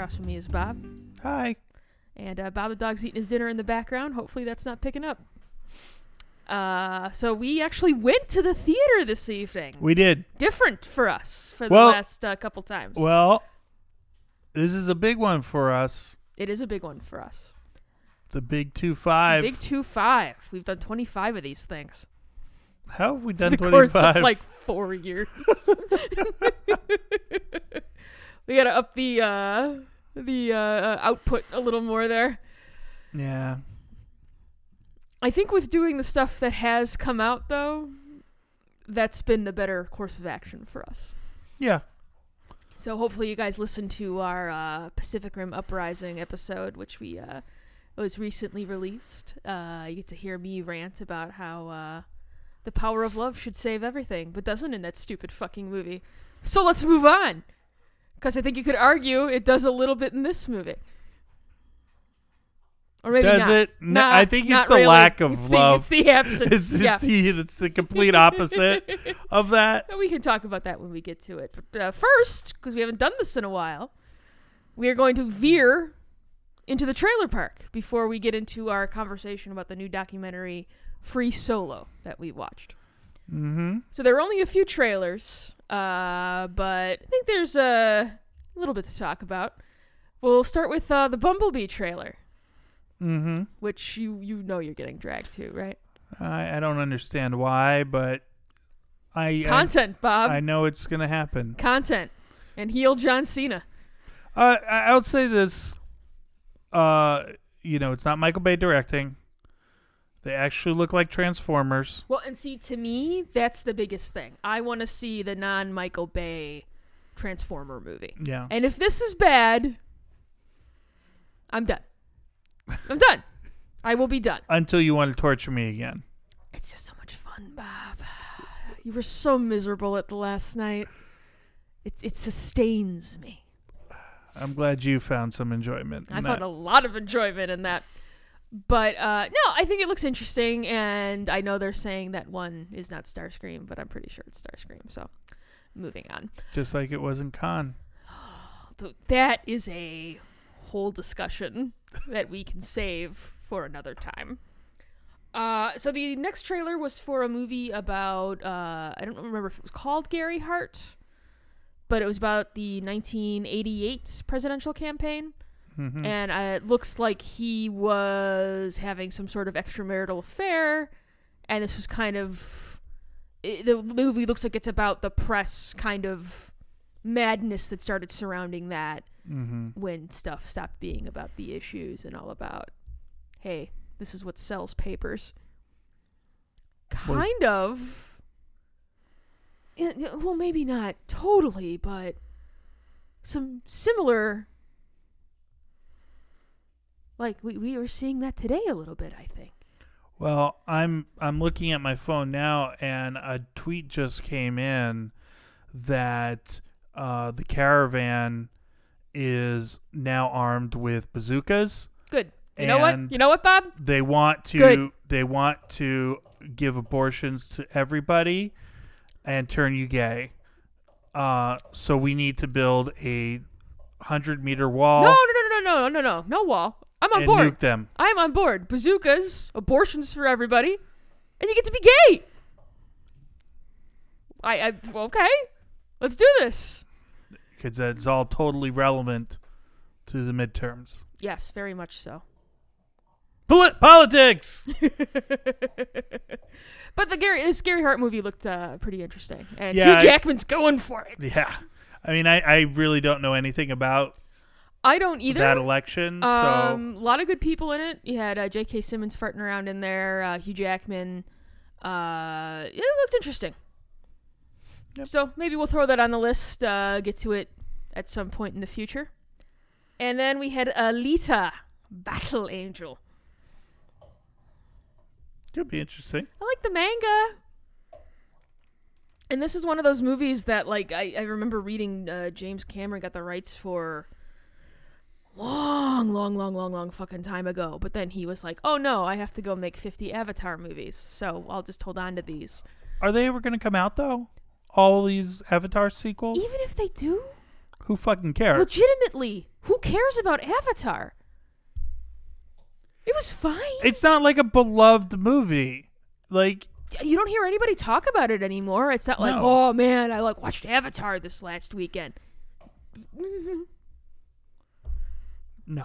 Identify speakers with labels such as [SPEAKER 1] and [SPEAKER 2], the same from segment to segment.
[SPEAKER 1] Across from me is Bob,
[SPEAKER 2] Hi.
[SPEAKER 1] and uh, Bob the dog's eating his dinner in the background. Hopefully, that's not picking up. Uh, so we actually went to the theater this evening.
[SPEAKER 2] We did.
[SPEAKER 1] Different for us for the
[SPEAKER 2] Well-
[SPEAKER 1] last uh, couple times.
[SPEAKER 2] Well, this is a big one for us.
[SPEAKER 1] it is a big one for us.
[SPEAKER 2] The big two five.
[SPEAKER 1] Big two five. We've done twenty five of these things.
[SPEAKER 2] How have we done
[SPEAKER 1] the
[SPEAKER 2] twenty
[SPEAKER 1] course
[SPEAKER 2] five?
[SPEAKER 1] of like four years. we gotta up the uh, the uh, output a little more there.
[SPEAKER 2] yeah.
[SPEAKER 1] I think with doing the stuff that has come out though, that's been the better course of action for us.
[SPEAKER 2] Yeah.
[SPEAKER 1] So hopefully you guys listened to our uh, Pacific Rim Uprising episode, which we uh, was recently released. Uh, you get to hear me rant about how uh, the power of love should save everything, but doesn't in that stupid fucking movie. So let's move on, because I think you could argue it does a little bit in this movie. Or maybe
[SPEAKER 2] Does
[SPEAKER 1] not.
[SPEAKER 2] it? No,
[SPEAKER 1] Nah,
[SPEAKER 2] I think it's
[SPEAKER 1] not
[SPEAKER 2] the
[SPEAKER 1] really.
[SPEAKER 2] lack of
[SPEAKER 1] It's
[SPEAKER 2] love.
[SPEAKER 1] The, it's the absence.
[SPEAKER 2] It's, it's
[SPEAKER 1] yeah.
[SPEAKER 2] the it's the complete opposite of that.
[SPEAKER 1] We can talk about that when we get to it. But uh, first, because we haven't done this in a while, we are going to veer into the trailer park before we get into our conversation about the new documentary Free Solo that we watched.
[SPEAKER 2] Mm-hmm.
[SPEAKER 1] So there are only a few trailers, uh, but I think there's a little bit to talk about. We'll start with uh, the Bumblebee trailer,
[SPEAKER 2] Mm-hmm.
[SPEAKER 1] which you you know you're getting dragged to, right?
[SPEAKER 2] I, I don't understand why, but I I,
[SPEAKER 1] Content, Bob.
[SPEAKER 2] I know it's gonna happen.
[SPEAKER 1] Content. And heal John Cena.
[SPEAKER 2] Uh, I I would say this. Uh, you know, it's not Michael Bay directing. They actually look like Transformers.
[SPEAKER 1] Well, and see, to me, that's the biggest thing. I want to see the non Michael Bay Transformer movie.
[SPEAKER 2] Yeah.
[SPEAKER 1] And if this is bad, I'm done. I'm done. I will be done.
[SPEAKER 2] Until you want to torture me again.
[SPEAKER 1] It's just so much fun, Bob. You were so miserable at the last night. It, it sustains me.
[SPEAKER 2] I'm glad you found some enjoyment. in that.
[SPEAKER 1] I
[SPEAKER 2] that.
[SPEAKER 1] found a lot of enjoyment in that. But uh, no, I think it looks interesting, and I know they're saying that one is not Starscream, but I'm pretty sure it's Starscream. So, moving on.
[SPEAKER 2] just like it was in.
[SPEAKER 1] Th- That is a whole discussion that we can save for another time. Uh, so the next trailer was for a movie about uh, I don't remember if it was called Gary Hart, but it was about the 1988 presidential campaign.
[SPEAKER 2] Mhm.
[SPEAKER 1] and uh, it looks like he was having some sort of extramarital affair and this was kind of it, the movie looks like it's about the press kind of madness that started surrounding that
[SPEAKER 2] Mhm.
[SPEAKER 1] when stuff stopped being about the issues and all about hey this is what sells papers kind of well maybe not totally but some similar like we, we are seeing that today a little bit, I think.
[SPEAKER 2] Well, I'm I'm looking at my phone now, and a tweet just came in that uh, the caravan is now armed with bazookas.
[SPEAKER 1] Good. You know what? You know what, Bob?
[SPEAKER 2] They want to.
[SPEAKER 1] Good.
[SPEAKER 2] They want to give abortions to everybody, and turn you gay. Uh, so we need to build a hundred meter wall.
[SPEAKER 1] No, no, no, no, no, no, no, no wall i'm on board
[SPEAKER 2] nuke them.
[SPEAKER 1] i'm on board bazookas abortions for everybody and you get to be gay i i okay let's do this
[SPEAKER 2] because that's all totally relevant to the midterms.
[SPEAKER 1] yes very much so
[SPEAKER 2] Poli- politics.
[SPEAKER 1] But the Gary, this Gary Hart movie looked uh, pretty interesting, and
[SPEAKER 2] Yeah,
[SPEAKER 1] Hugh Jackman's going for it.
[SPEAKER 2] yeah, I mean, I, I really don't know anything about
[SPEAKER 1] I don't either.
[SPEAKER 2] that election, so
[SPEAKER 1] Um, a lot of good people in it. You had uh, J.K. Simmons farting around in there. Uh, Hugh Jackman. Uh, it looked interesting.
[SPEAKER 2] Yep.
[SPEAKER 1] So maybe we'll throw that on the list. Uh, get to it at some point in the future. And then we had Alita, Battle Angel.
[SPEAKER 2] could be interesting.
[SPEAKER 1] I like the manga. And this is one of those movies that, like, I, I remember reading uh, James Cameron got the rights for long, long, long, long, long fucking time ago. But then he was like, oh no, I have to go make 50 Avatar movies. So I'll just hold on to these.
[SPEAKER 2] Are they ever going to come out though? all these Avatar sequels?
[SPEAKER 1] Even if they do,
[SPEAKER 2] Who fucking cares?
[SPEAKER 1] legitimately, who cares about Avatar? It was fine.
[SPEAKER 2] It's not like a beloved movie. Like
[SPEAKER 1] you don't hear anybody talk about it anymore. It's not like,
[SPEAKER 2] No.
[SPEAKER 1] oh man, I like watched Avatar this last weekend.
[SPEAKER 2] no.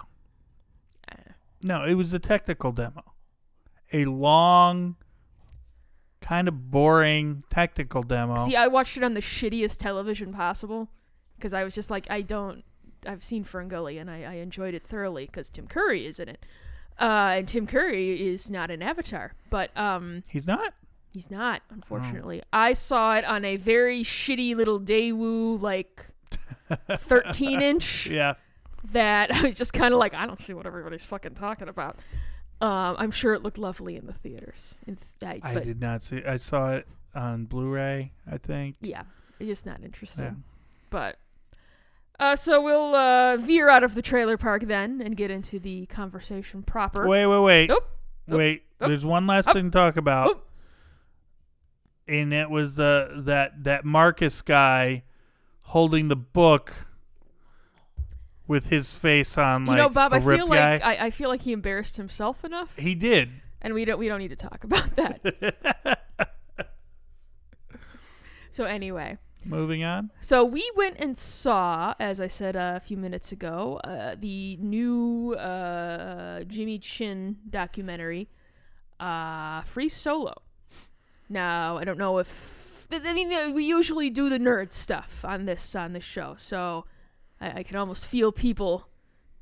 [SPEAKER 2] No, it was a technical demo. A long kind of boring technical demo.
[SPEAKER 1] See, I watched it on the shittiest television possible because I was just like, I don't. I've seen Ferngully and I, I enjoyed it thoroughly because Tim Curry is in it. Uh, and Tim Curry is not an Avatar, but um,
[SPEAKER 2] He's not?
[SPEAKER 1] he's not, unfortunately. I saw it on a very shitty little Daewoo, like 13 inch.
[SPEAKER 2] Yeah.
[SPEAKER 1] That I was just kind of like, I don't see what everybody's fucking talking about. Um, I'm sure it looked lovely in the theaters. In th- I,
[SPEAKER 2] I did not see I saw it on Blu-ray, I think.
[SPEAKER 1] yeah, it's just not interesting.
[SPEAKER 2] Yeah.
[SPEAKER 1] But uh, so we'll uh, veer out of the trailer park then and get into the conversation proper.
[SPEAKER 2] Wait, wait, wait.
[SPEAKER 1] Oop, oop,
[SPEAKER 2] Wait.
[SPEAKER 1] oop,
[SPEAKER 2] There's one last thing to talk about. And it was the that that Marcus guy holding the book with his face on like You
[SPEAKER 1] know, Bob, I feel
[SPEAKER 2] guy.
[SPEAKER 1] like I, I feel like he embarrassed himself enough,
[SPEAKER 2] he did.
[SPEAKER 1] and we don't we don't need to talk about that. so anyway,
[SPEAKER 2] Moving on.
[SPEAKER 1] So we went and saw, as I said a few minutes ago, uh, the new uh, Jimmy Chin documentary, uh, Free Solo. Now I don't know if I mean uh, we usually do the nerd stuff on this on this show, so I, I can almost feel people.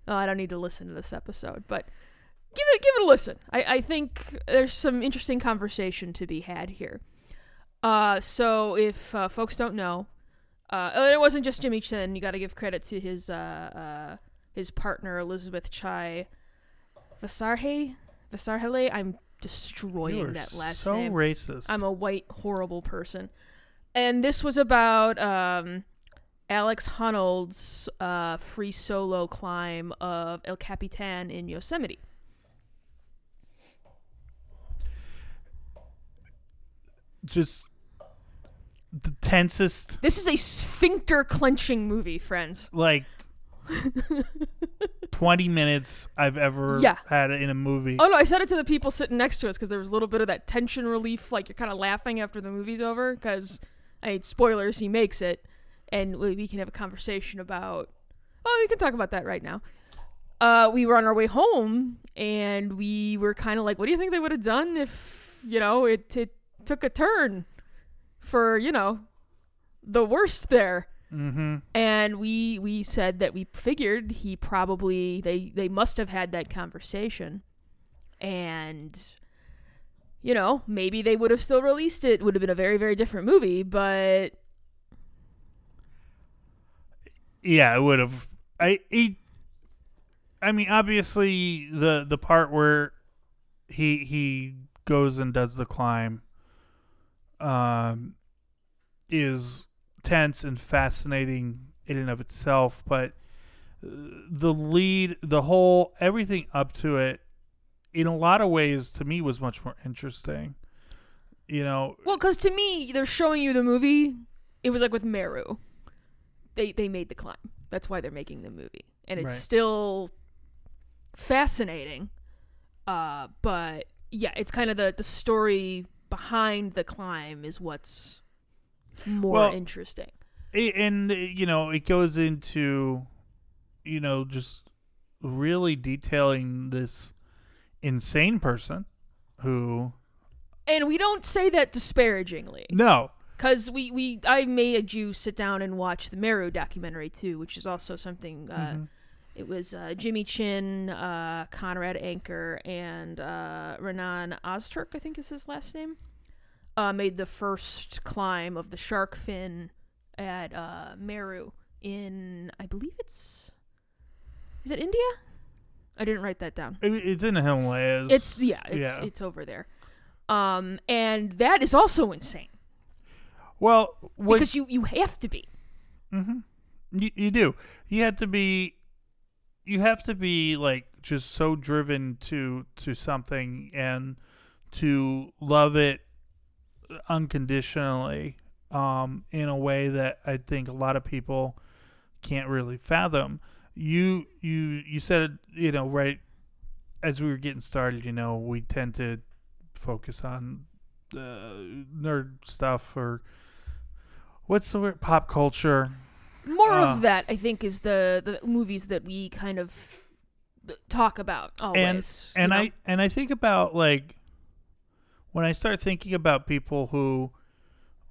[SPEAKER 1] Oh, I don't need to listen to this episode, but give it give it a listen. I, I think there's some interesting conversation to be had here. Uh, so if uh, folks don't know, uh, and it wasn't just Jimmy Chin. You got to give credit to his uh, uh, his partner Elizabeth Chai Vasarhe Vasarhele. I'm destroying that last
[SPEAKER 2] so
[SPEAKER 1] name.
[SPEAKER 2] racist.
[SPEAKER 1] I'm a white horrible person, and this was about um, Alex Honnold's uh, free solo climb of El Capitan in Yosemite.
[SPEAKER 2] Just the tensest
[SPEAKER 1] This is a sphincter clenching movie, friends.
[SPEAKER 2] like 20 minutes I've ever
[SPEAKER 1] Yeah.
[SPEAKER 2] had in a movie.
[SPEAKER 1] Oh no, I said it to the people sitting next to us because there was a little bit of that tension relief, like you're kind of laughing after the movie's over. Because, I mean, spoilers, he makes it, and we, we can have a conversation about. Oh, we can talk about that right now. Uh, we were on our way home, and we were kind of like, "What do you think they would have done if you know it it took a turn for you know the worst there?"
[SPEAKER 2] Mm-hmm.
[SPEAKER 1] and we we said that we figured he probably they they must have had that conversation and you know maybe they would have still released it would have been a very very different movie but
[SPEAKER 2] Yeah, it would have. I he, I mean, obviously the the part where he he goes and does the climb, um, is tense and fascinating in and of itself. But uh, the lead, the whole everything up to it, in a lot of ways, to me, was much more interesting. You know,
[SPEAKER 1] well because to me they're showing you the movie it was like with meru they they made the climb. That's why they're making the movie. And it's
[SPEAKER 2] Right.
[SPEAKER 1] still fascinating uh but yeah it's kind of the the story behind the climb is what's more
[SPEAKER 2] Well,
[SPEAKER 1] interesting.
[SPEAKER 2] it, and uh, you know it goes into you know just really detailing this insane person who
[SPEAKER 1] and we don't say that disparagingly.
[SPEAKER 2] No
[SPEAKER 1] because we we i made you sit down and watch the meru documentary too which is also something uh
[SPEAKER 2] Mhm.
[SPEAKER 1] It was uh, Jimmy Chin, uh, Conrad Anker, and uh, Renan Ozturk, I think is his last name, uh, made the first climb of the shark fin at uh, Meru in, I believe it's, is it India? I didn't write that down.
[SPEAKER 2] it, it's in the Himalayas
[SPEAKER 1] It's yeah, it's
[SPEAKER 2] yeah.
[SPEAKER 1] it's over there, um, and that is also insane
[SPEAKER 2] well what
[SPEAKER 1] because you you have to be.
[SPEAKER 2] hmm you, you do you have to be you have to be like just so driven to to something and to love it unconditionally um, in a way that I think a lot of people can't really fathom. You you you said you know right as we were getting started. You know we tend to focus on uh, nerd stuff or what's the word pop culture.
[SPEAKER 1] More
[SPEAKER 2] Uh.
[SPEAKER 1] of that, I think, is the the movies that we kind of talk about always.
[SPEAKER 2] and
[SPEAKER 1] know?
[SPEAKER 2] I and I think about like when I start thinking about people who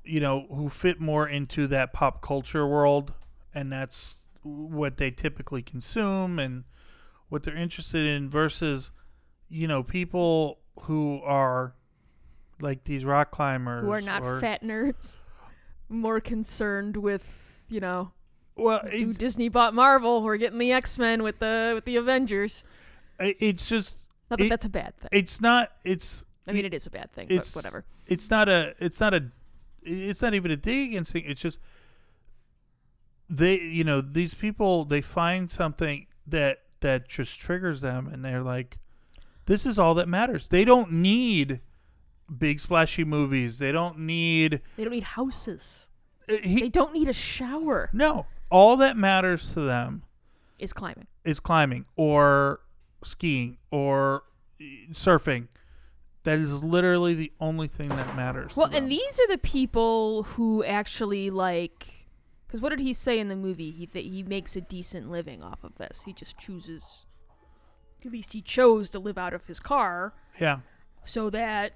[SPEAKER 2] you know who fit more into that pop culture world and that's what they typically consume and what they're interested in versus you know people who are like these rock climbers
[SPEAKER 1] who are not
[SPEAKER 2] or,
[SPEAKER 1] fat nerds, more concerned with you know
[SPEAKER 2] well it's,
[SPEAKER 1] Disney bought Marvel. We're getting the X Men with the with the Avengers.
[SPEAKER 2] it's just
[SPEAKER 1] Not that
[SPEAKER 2] It-
[SPEAKER 1] that's a bad thing.
[SPEAKER 2] it's not it's
[SPEAKER 1] I mean, it is a bad thing,
[SPEAKER 2] it's-
[SPEAKER 1] but whatever.
[SPEAKER 2] it's not a it's not a it's not even a dig against it. It's just they you know these people they find something that that just triggers them and they're like this is all that matters. They don't need big splashy movies. They don't need
[SPEAKER 1] They don't need houses.
[SPEAKER 2] uh, he,
[SPEAKER 1] They don't need a shower.
[SPEAKER 2] no. All that matters to them
[SPEAKER 1] Is climbing.
[SPEAKER 2] is climbing or skiing or uh, surfing. That is literally the only thing that matters.
[SPEAKER 1] Well, and these are the people who actually like. Because what did he say in the movie? He he makes a decent living off of this. He just chooses. At least he chose to live out of his car,
[SPEAKER 2] yeah.
[SPEAKER 1] so that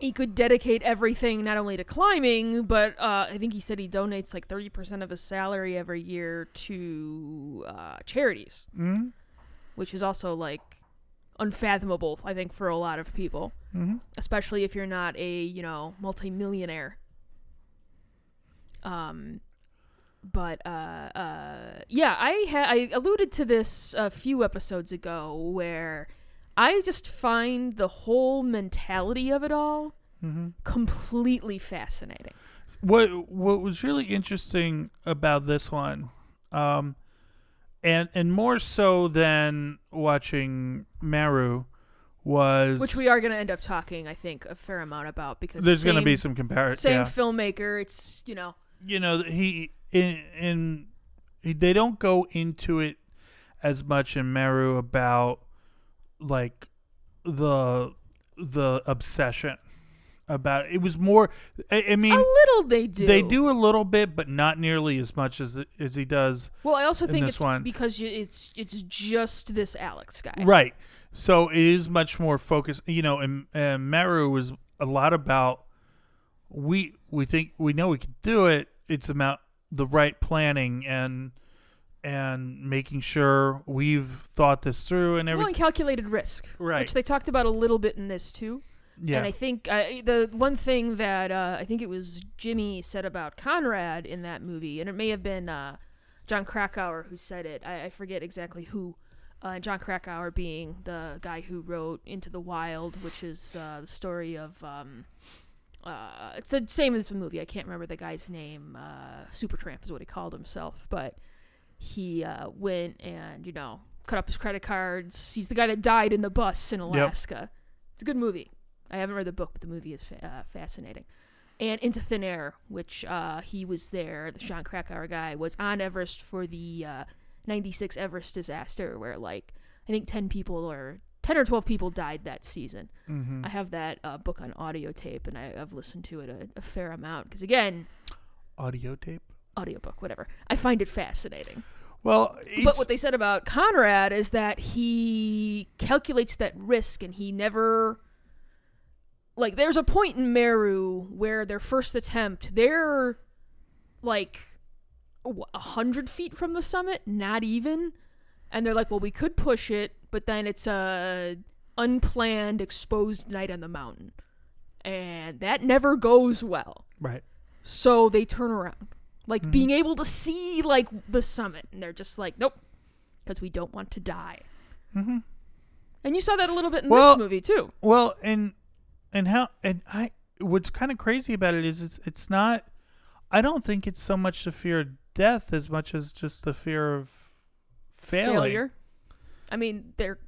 [SPEAKER 1] he could dedicate everything not only to climbing, but uh, I think he said he donates like thirty percent of his salary every year to uh, charities,
[SPEAKER 2] hmm
[SPEAKER 1] which is also like unfathomable. I think for a lot of people.
[SPEAKER 2] Hmm
[SPEAKER 1] especially if you're not a you know multimillionaire. Um but uh uh yeah i ha- i alluded to this a few episodes ago where i just find the whole mentality of it all
[SPEAKER 2] hmm
[SPEAKER 1] completely fascinating
[SPEAKER 2] What What was really interesting about this one, um, and and more so than watching Meru, was
[SPEAKER 1] which we are going to end up talking i think a fair amount about because
[SPEAKER 2] there's going to be some comparison.
[SPEAKER 1] same
[SPEAKER 2] Yeah.
[SPEAKER 1] filmmaker it's you know
[SPEAKER 2] you know he in in he, they don't go into it as much in Meru about like the the obsession about it was more I, I mean
[SPEAKER 1] a little they do.
[SPEAKER 2] they do a little bit but not nearly as much as as he does
[SPEAKER 1] well i also think it's
[SPEAKER 2] one.
[SPEAKER 1] because you, it's it's just this alex guy.
[SPEAKER 2] Right. So it is much more focused you know and, and Meru was a lot about we we think we know we can do it. It's about the right planning and and making sure we've thought this through and everything.
[SPEAKER 1] well, and calculated risk,
[SPEAKER 2] Right.
[SPEAKER 1] Which they talked about a little bit in this too.
[SPEAKER 2] yeah
[SPEAKER 1] And I think uh, the one thing that uh, I think it was Jimmy said about Conrad in that movie, and it may have been uh, Jon Krakauer who said it. I, I forget exactly who. Uh, Jon Krakauer being the guy who wrote Into the Wild, which is uh, the story of. Um, uh, it's the same as the movie. I can't remember the guy's name. Uh, Supertramp is what he called himself, but he uh, went and you know cut up his credit cards. He's the guy that died in the bus in Alaska. It's a good movie. I haven't read the book, but the movie is fa- uh, fascinating. And Into Thin Air, which uh, he was there, the Sean Krakauer guy, was on Everest for the uh, 96 Everest disaster, where like I think 10 people or 10 or 12 people died that season.
[SPEAKER 2] hmm
[SPEAKER 1] I have that uh, book on audio tape, and I, I've listened to it a, a fair amount because again,
[SPEAKER 2] audio tape
[SPEAKER 1] audiobook, whatever. I find it fascinating.
[SPEAKER 2] well it's,
[SPEAKER 1] But what they said about Conrad is that he calculates that risk and he never like there's a point in Meru where their first attempt they're like a hundred feet from the summit, not even, and they're like, well, we could push it, but then it's a unplanned exposed night on the mountain, and that never goes well.
[SPEAKER 2] right
[SPEAKER 1] So they turn around, like
[SPEAKER 2] Mhm.
[SPEAKER 1] being able to see like the summit, and they're just like, nope, because we don't want to die.
[SPEAKER 2] hmm
[SPEAKER 1] And you saw that a little bit in
[SPEAKER 2] Well-
[SPEAKER 1] this movie too.
[SPEAKER 2] Well, and and how and I what's kind of crazy about it is it's it's not. I don't think it's so much the fear of death as much as just the fear of failing.
[SPEAKER 1] Failure. I mean, they're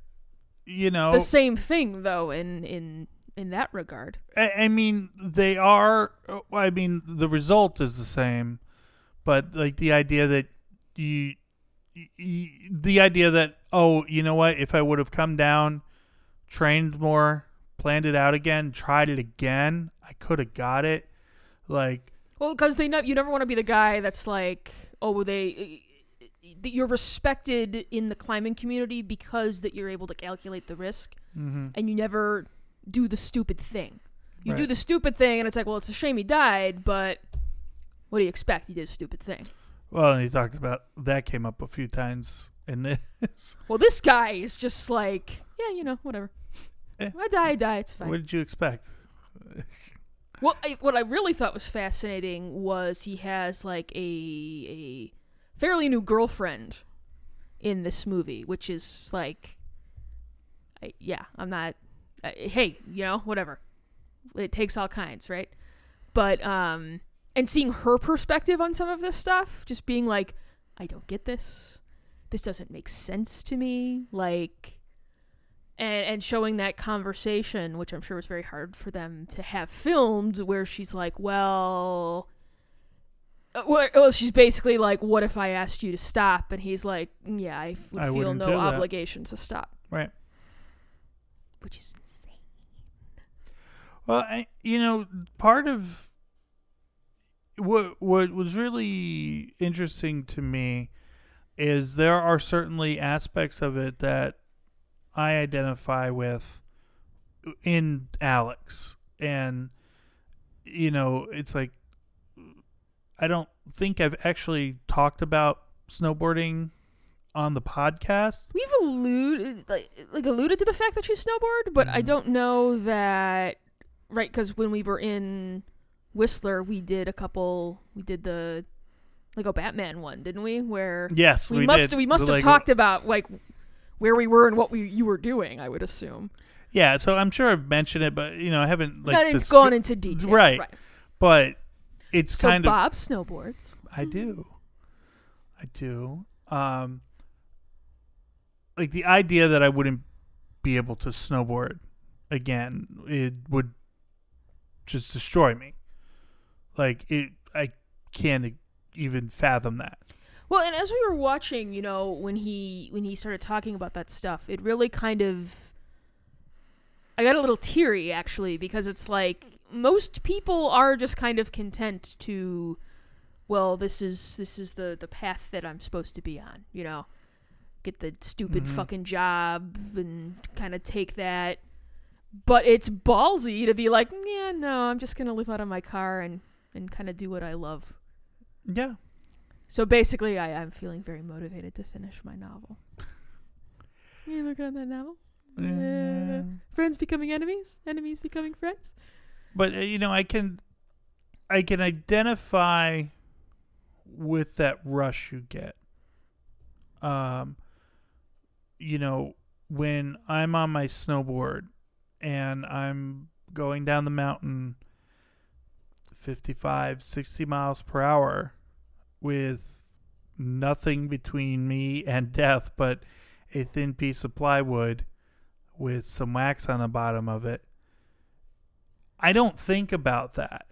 [SPEAKER 2] You know,
[SPEAKER 1] the same thing though in in in that regard.
[SPEAKER 2] I, I mean, they are. I mean, the result is the same, but like the idea that you, you the idea that oh, you know what? If I would have come down, trained more, planned it out again, tried it again, I could have got it. Like,
[SPEAKER 1] Well, because they know you never want to be the guy that's like, oh, they that you're respected in the climbing community because that you're able to calculate the risk,
[SPEAKER 2] mm-hmm.
[SPEAKER 1] and you never do the stupid thing. You do the stupid thing, and it's like, well, it's a shame he died, but what do you expect? He did a stupid thing.
[SPEAKER 2] well, and he talked about that came up a few times in this.
[SPEAKER 1] Well, this guy is just like, yeah, you know, whatever.
[SPEAKER 2] Eh.
[SPEAKER 1] I die, I die. It's fine.
[SPEAKER 2] what did you expect?
[SPEAKER 1] Well, I, what I really thought was fascinating was he has like a a fairly new girlfriend in this movie, which is like, I, yeah, I'm not. Uh, hey, you know, whatever. It takes all kinds, right? But um, and seeing her perspective on some of this stuff, just being like, I don't get this. This doesn't make sense to me. Like, and and showing that conversation, which I'm sure was very hard for them to have filmed, where she's like, "Well." uh, Well, she's basically like, "What if I asked you to stop?" And he's like, "Yeah, I f- would
[SPEAKER 2] I
[SPEAKER 1] feel no
[SPEAKER 2] do that."
[SPEAKER 1] obligation to stop,"
[SPEAKER 2] Right.
[SPEAKER 1] which is insane.
[SPEAKER 2] Well, I, you know, part of what what was really interesting to me is there are certainly aspects of it that I identify with in Alex, and you know, it's like I don't think I've actually talked about snowboarding on the podcast.
[SPEAKER 1] We've alluded like, like alluded to the fact that you snowboard, but I
[SPEAKER 2] Mhm.
[SPEAKER 1] don't know that right because when we were in Whistler, we did a couple. We did the Lego Batman one, didn't we? Where
[SPEAKER 2] Yes,
[SPEAKER 1] we,
[SPEAKER 2] we,
[SPEAKER 1] must
[SPEAKER 2] did
[SPEAKER 1] we must
[SPEAKER 2] the
[SPEAKER 1] have
[SPEAKER 2] Lego-
[SPEAKER 1] talked about like where we were and what we you were doing. I would assume.
[SPEAKER 2] Yeah, so I'm sure I've mentioned it, but you know, I haven't like
[SPEAKER 1] Not gone into detail,
[SPEAKER 2] right. But it's
[SPEAKER 1] So
[SPEAKER 2] kind of
[SPEAKER 1] Bob snowboards.
[SPEAKER 2] I do, I do. Um, like the idea that I wouldn't be able to snowboard again, it would just destroy me. Like it, I can't even fathom that.
[SPEAKER 1] Well, and as we were watching, you know, when he when he started talking about that stuff, it really kind of I got a little teary actually because it's like most people are just kind of content to well, this is this is the the path that I'm supposed to be on, you know. Get the stupid
[SPEAKER 2] Mhm.
[SPEAKER 1] fucking job and kind of take that. But it's ballsy to be like, yeah, no, I'm just gonna live out of my car and and kind of do what I love.
[SPEAKER 2] Yeah,
[SPEAKER 1] So basically, I am feeling very motivated to finish my novel. You looking at that novel?
[SPEAKER 2] Uh,
[SPEAKER 1] Friends becoming enemies, enemies becoming friends.
[SPEAKER 2] but uh, you know, I can, I can identify with that rush you get. Um, you know, when I'm on my snowboard and I'm going down the mountain 55, 60 miles per hour with nothing between me and death but a thin piece of plywood with some wax on the bottom of it. I don't think about that.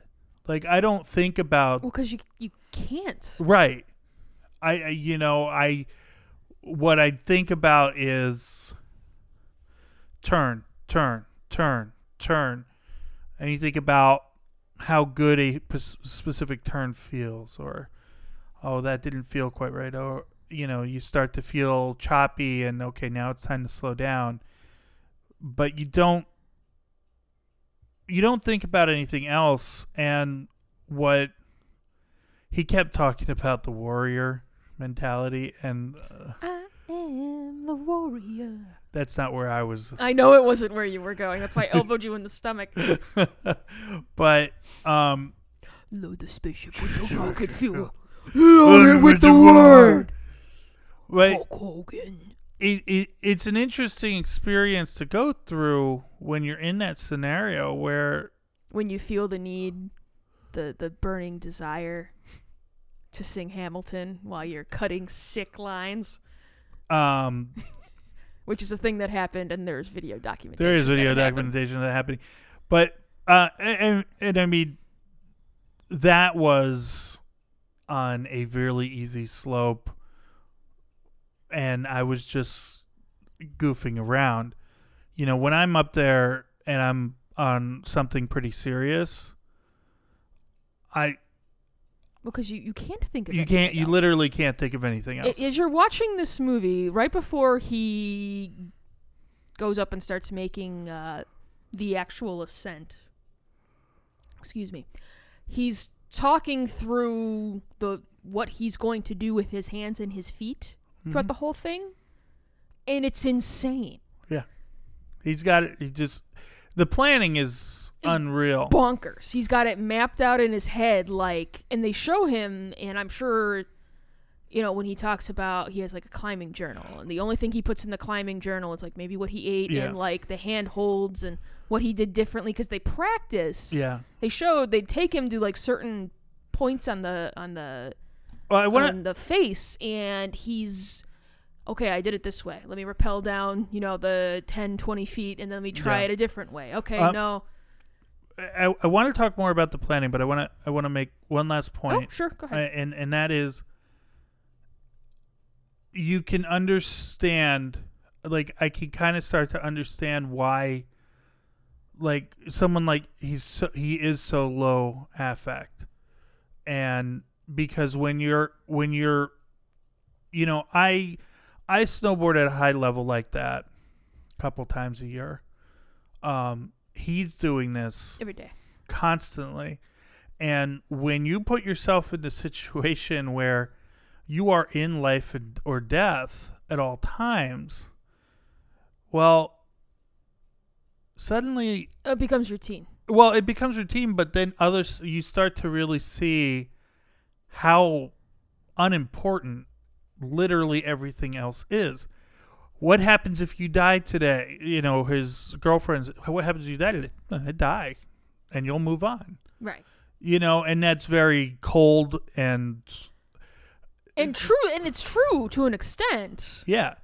[SPEAKER 2] Like I don't think about
[SPEAKER 1] Well, because you you can't.
[SPEAKER 2] Right. I, you know, I what I think about is turn, turn, turn, turn. And you think about how good a specific turn feels or oh, that didn't feel quite right or you know, you start to feel choppy and okay, now it's time to slow down. But you don't you don't think about anything else and what he kept talking about the warrior mentality and uh,
[SPEAKER 1] I am the warrior.
[SPEAKER 2] That's not where I was
[SPEAKER 1] I know it wasn't where you were going. That's why I elbowed you in the stomach.
[SPEAKER 2] but um
[SPEAKER 1] Load the spaceship with the rocket fuel. Load it with the word.
[SPEAKER 2] but
[SPEAKER 1] Hulk Hogan.
[SPEAKER 2] it, it it's an interesting experience to go through when you're in that scenario where
[SPEAKER 1] When you feel the need, the the burning desire to sing Hamilton while you're cutting sick lines.
[SPEAKER 2] um
[SPEAKER 1] which is a thing that happened, and there's video documentation.
[SPEAKER 2] there is video
[SPEAKER 1] that happened.
[SPEAKER 2] documentation of that happening But uh, and, and I mean, that was on a really easy slope, and I was just goofing around. You know, when I'm up there and I'm on something pretty serious, I
[SPEAKER 1] because you, you can't think of
[SPEAKER 2] you
[SPEAKER 1] anything
[SPEAKER 2] can't you
[SPEAKER 1] else.
[SPEAKER 2] literally can't think of anything else.
[SPEAKER 1] As you're watching this movie, right before he goes up and starts making uh, the actual ascent, excuse me, he's talking through the what he's going to do with his hands and his feet throughout
[SPEAKER 2] Mhm.
[SPEAKER 1] the whole thing, and it's insane, Yeah,
[SPEAKER 2] He's got it. He just the planning is unreal.
[SPEAKER 1] bonkers. He's got it mapped out in his head, like, and they show him, and I'm sure. You know, when he talks about he has like a climbing journal, and the only thing he puts in the climbing journal is like maybe what he ate
[SPEAKER 2] Yeah.
[SPEAKER 1] and like the hand holds and what he did differently because they practice.
[SPEAKER 2] yeah.
[SPEAKER 1] they showed they'd take him to like certain points on the on the
[SPEAKER 2] Well,
[SPEAKER 1] on the face, and he's okay. I did it this way. Let me rappel down, you know, the 10, 20 feet, and then let me try
[SPEAKER 2] Yeah.
[SPEAKER 1] it a different way. Okay,
[SPEAKER 2] Um,
[SPEAKER 1] no,
[SPEAKER 2] I, I want to talk more about the planning, but I want to I want to make one last point.
[SPEAKER 1] oh sure, go
[SPEAKER 2] uh,
[SPEAKER 1] ahead.
[SPEAKER 2] and and that is you can understand, like I can kind of start to understand why, like someone like he's so, he is so low affect, and because when you're when you're, you know, I I snowboard at a high level like that, a couple times a year. Um, he's doing this
[SPEAKER 1] Every day.
[SPEAKER 2] constantly. And when you put yourself in a situation where you are in life and- or death at all times, well, suddenly,
[SPEAKER 1] It becomes routine.
[SPEAKER 2] well, it becomes routine, but then others, you start to really see how unimportant literally everything else is. What happens if you die today? You know, his girlfriend's, what happens if you die today? Uh, I die, and you'll move on
[SPEAKER 1] Right.
[SPEAKER 2] you know, and that's very cold and
[SPEAKER 1] And true, and it's true to an extent.
[SPEAKER 2] yeah,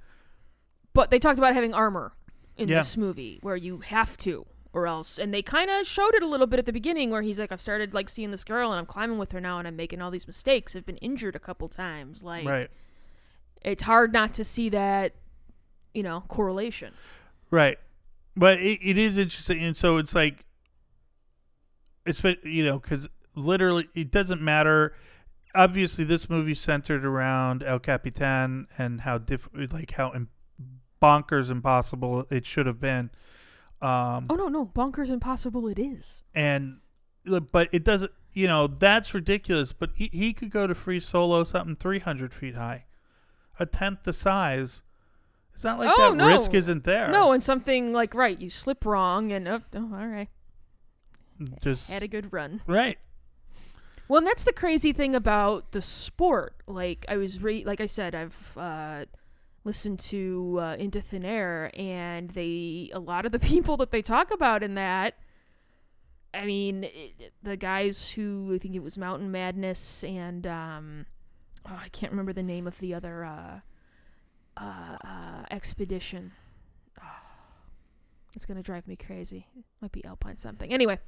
[SPEAKER 1] But they talked about having armor in
[SPEAKER 2] Yeah.
[SPEAKER 1] this movie, where you have to, or else. And they kind of showed it a little bit at the beginning, where he's like, "I've started like seeing this girl, and I'm climbing with her now, and I'm making all these mistakes. I've been injured a couple times. Like,
[SPEAKER 2] right,
[SPEAKER 1] it's hard not to see that, you know, correlation.
[SPEAKER 2] right. But it, it is interesting, and so it's like, it's you know, because literally it doesn't matter. Obviously, this movie centered around El Capitan and how diff- like how im- bonkers impossible it should have been. Um,
[SPEAKER 1] Oh no, no, bonkers impossible. It is.
[SPEAKER 2] and but it doesn't you know that's ridiculous but he, he could go to free solo something 300 feet high a tenth the size it's not like
[SPEAKER 1] Oh,
[SPEAKER 2] that
[SPEAKER 1] no.
[SPEAKER 2] risk isn't there
[SPEAKER 1] No, and something like right, you slip wrong, and oh, oh all right,
[SPEAKER 2] just
[SPEAKER 1] had a good run.
[SPEAKER 2] right
[SPEAKER 1] Well, and that's the crazy thing about the sport. Like I was, re- like I said, I've uh, listened to uh, Into Thin Air, and they a lot of the people that they talk about in that. I mean, it, the guys who I think it was Mountain Madness and um, oh, I can't remember the name of the other uh, uh, uh, expedition. it's gonna drive me crazy. It Might be Alpine something. Anyway,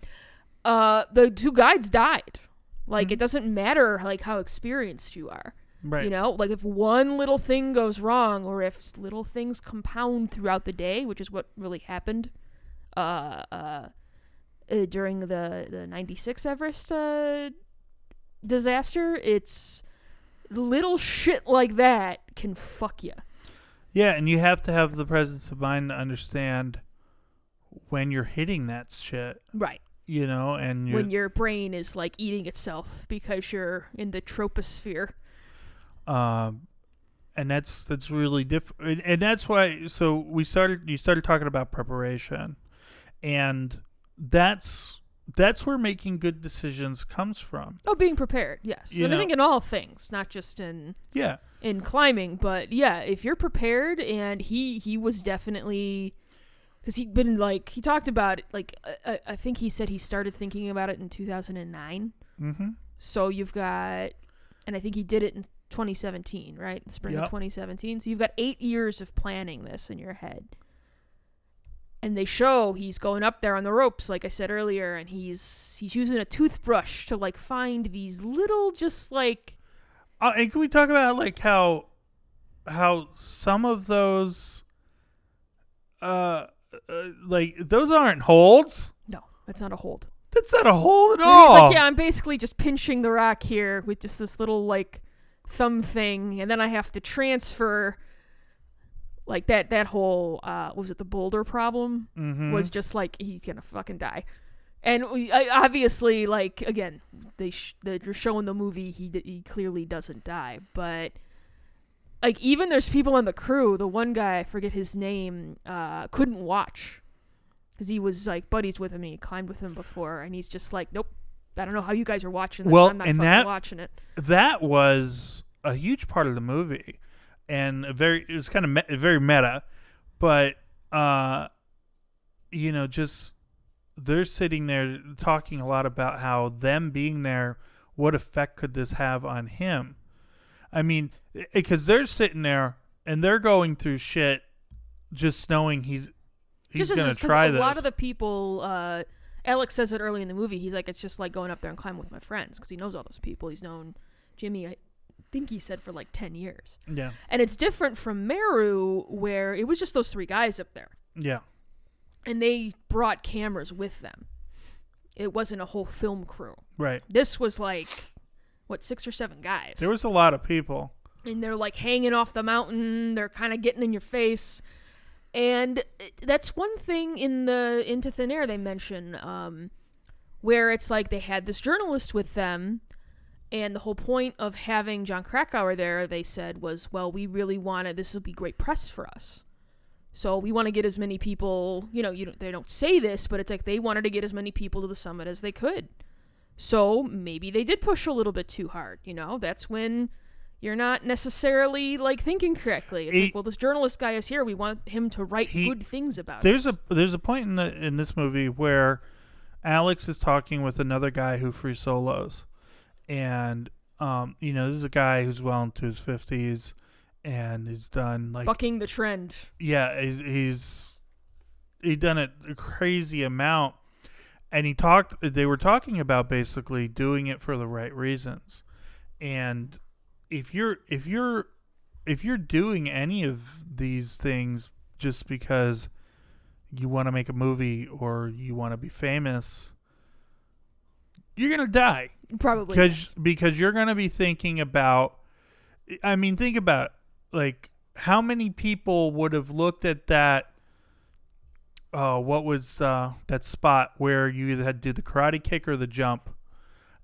[SPEAKER 1] uh, the two guides died. Like
[SPEAKER 2] Mhm.
[SPEAKER 1] it doesn't matter like how experienced you are.
[SPEAKER 2] right
[SPEAKER 1] You know, like if one little thing goes wrong, or if little things compound throughout the day, which is what really happened, uh, uh, uh during the the '96 Everest uh, disaster, it's little shit like that can fuck you.
[SPEAKER 2] yeah and you have to have the presence of mind to understand when you're hitting that shit
[SPEAKER 1] Right.
[SPEAKER 2] you know and you're,
[SPEAKER 1] When your brain is like eating itself because you're in the troposphere.
[SPEAKER 2] um and that's that's really different and, and that's why so we started you started talking about preparation and that's that's where making good decisions comes from
[SPEAKER 1] Oh, being prepared, yes.
[SPEAKER 2] You
[SPEAKER 1] and I think in all things, not just in
[SPEAKER 2] yeah
[SPEAKER 1] in climbing, but yeah, if you're prepared, and he he was definitely because he'd been like he talked about it like I- I, think he said he started thinking about it in 2009.
[SPEAKER 2] mm-hmm
[SPEAKER 1] So you've got, and I think he did it in 2017, right? Spring of 2017. So you've got eight years of planning this in your head. And they show he's going up there on the ropes like I said earlier and he's he's using a toothbrush to like find these little just like
[SPEAKER 2] Uh, and can we talk about like how how some of those uh, uh like those aren't holds.
[SPEAKER 1] no, that's not a hold.
[SPEAKER 2] That's not a hold at all.
[SPEAKER 1] He's like, yeah, I'm basically just pinching the rock here with just this little like thumb thing, and then I have to transfer like that. That whole uh, was it the boulder problem
[SPEAKER 2] Mhm.
[SPEAKER 1] was just like he's gonna fucking die, and we, I, obviously like again they sh- they're showing the movie he d- he clearly doesn't die, but like even there's people on the crew. The one guy I forget his name uh, couldn't watch because he was like buddies with him and he climbed with him before, and he's just like, nope. I don't know how you guys are watching this.
[SPEAKER 2] Well,
[SPEAKER 1] I'm not
[SPEAKER 2] and
[SPEAKER 1] fucking
[SPEAKER 2] that-
[SPEAKER 1] watching it.
[SPEAKER 2] that was a huge part of the movie and a very it was kind of me- very meta but uh you know just they're sitting there talking a lot about how them being there what effect could this have on him i mean because they're sitting there and they're going through shit just knowing he's he's gonna
[SPEAKER 1] 'cause
[SPEAKER 2] try
[SPEAKER 1] a
[SPEAKER 2] this
[SPEAKER 1] lot of the people. Uh, Alex says it early in the movie. He's like, it's just like going up there and climbing with my friends because he knows all those people. He's known Jimmy. I think he said for like ten years.
[SPEAKER 2] yeah
[SPEAKER 1] And it's different from Meru, where it was just those three guys up there.
[SPEAKER 2] yeah
[SPEAKER 1] And they brought cameras with them. It wasn't a whole film crew.
[SPEAKER 2] right
[SPEAKER 1] This was like, what, six or seven guys.
[SPEAKER 2] there was a lot of people
[SPEAKER 1] and they're like hanging off the mountain. They're kind of getting in your face. And that's one thing in the Into Thin Air they mention, um, where it's like they had this journalist with them, and the whole point of having Jon Krakauer there, they said, was, well, we really wanted this will be great press for us. So we want to get as many people, you know, you don't, they don't say this, but it's like they wanted to get as many people to the summit as they could. So maybe they did push a little bit too hard, you know? That's when you're not necessarily like thinking correctly. It's
[SPEAKER 2] He-
[SPEAKER 1] like, well, this journalist guy is here. We want him to write
[SPEAKER 2] He-
[SPEAKER 1] good things about
[SPEAKER 2] there's
[SPEAKER 1] it.
[SPEAKER 2] a there's a point in the in this movie where Alex is talking with another guy who free solos, and um, you know, this is a guy who's well into his fifties and he's done like
[SPEAKER 1] bucking the trend.
[SPEAKER 2] yeah, he's, he's he done it a crazy amount, and he talked. They were talking about basically doing it for the right reasons, and if you're if you're if you're doing any of these things just because you want to make a movie or you want to be famous, you're gonna die
[SPEAKER 1] Probably.
[SPEAKER 2] because because you're gonna be thinking about. I mean, think about like how many people would have looked at that. Uh, what was uh, that spot where you either had to do the karate kick or the jump,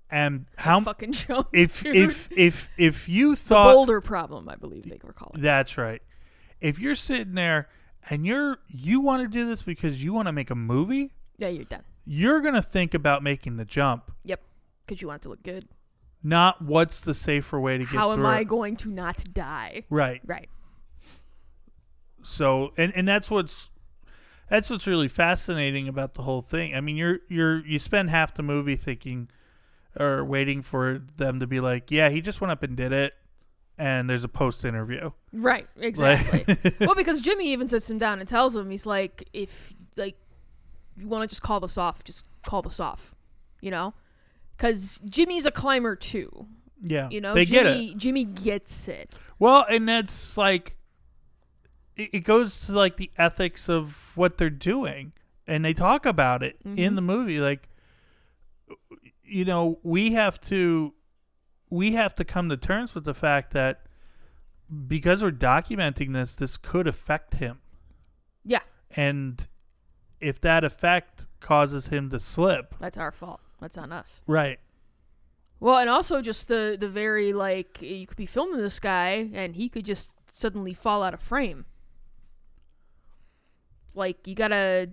[SPEAKER 2] and how
[SPEAKER 1] fucking jump.
[SPEAKER 2] if
[SPEAKER 1] dude.
[SPEAKER 2] if if if you
[SPEAKER 1] the
[SPEAKER 2] thought
[SPEAKER 1] boulder problem, I believe they were calling. it.
[SPEAKER 2] that's right, if you're sitting there and you're you want to do this because you want to make a movie,
[SPEAKER 1] Yeah, you're done.
[SPEAKER 2] You're gonna think about making the jump,
[SPEAKER 1] Yep. Because you want it to look good.
[SPEAKER 2] not what's the safer way to get
[SPEAKER 1] How am I
[SPEAKER 2] it.
[SPEAKER 1] going to not die?
[SPEAKER 2] right.
[SPEAKER 1] Right.
[SPEAKER 2] so and and that's what's that's what's really fascinating about the whole thing. I mean, you're you're you spend half the movie thinking or waiting for them to be like, "Yeah, he just went up and did it." And there's a post interview.
[SPEAKER 1] Right. Exactly. well, because Jimmy even sits him down and tells him, he's like, if like you want to just call this off, just call this off. You know, because Jimmy's a climber too.
[SPEAKER 2] yeah.
[SPEAKER 1] You know,
[SPEAKER 2] they
[SPEAKER 1] Jimmy,
[SPEAKER 2] get it.
[SPEAKER 1] Jimmy gets it.
[SPEAKER 2] Well, and that's like it, it goes to like the ethics of what they're doing, and they talk about it in
[SPEAKER 1] Mhm.
[SPEAKER 2] the movie. Like, you know, we have to we have to come to terms with the fact that because we're documenting this, this could affect him,
[SPEAKER 1] Yeah,
[SPEAKER 2] and if that effect causes him to slip,
[SPEAKER 1] that's our fault. That's on us.
[SPEAKER 2] right?
[SPEAKER 1] Well, and also just the the very like you could be filming this guy and he could just suddenly fall out of frame. Like you gotta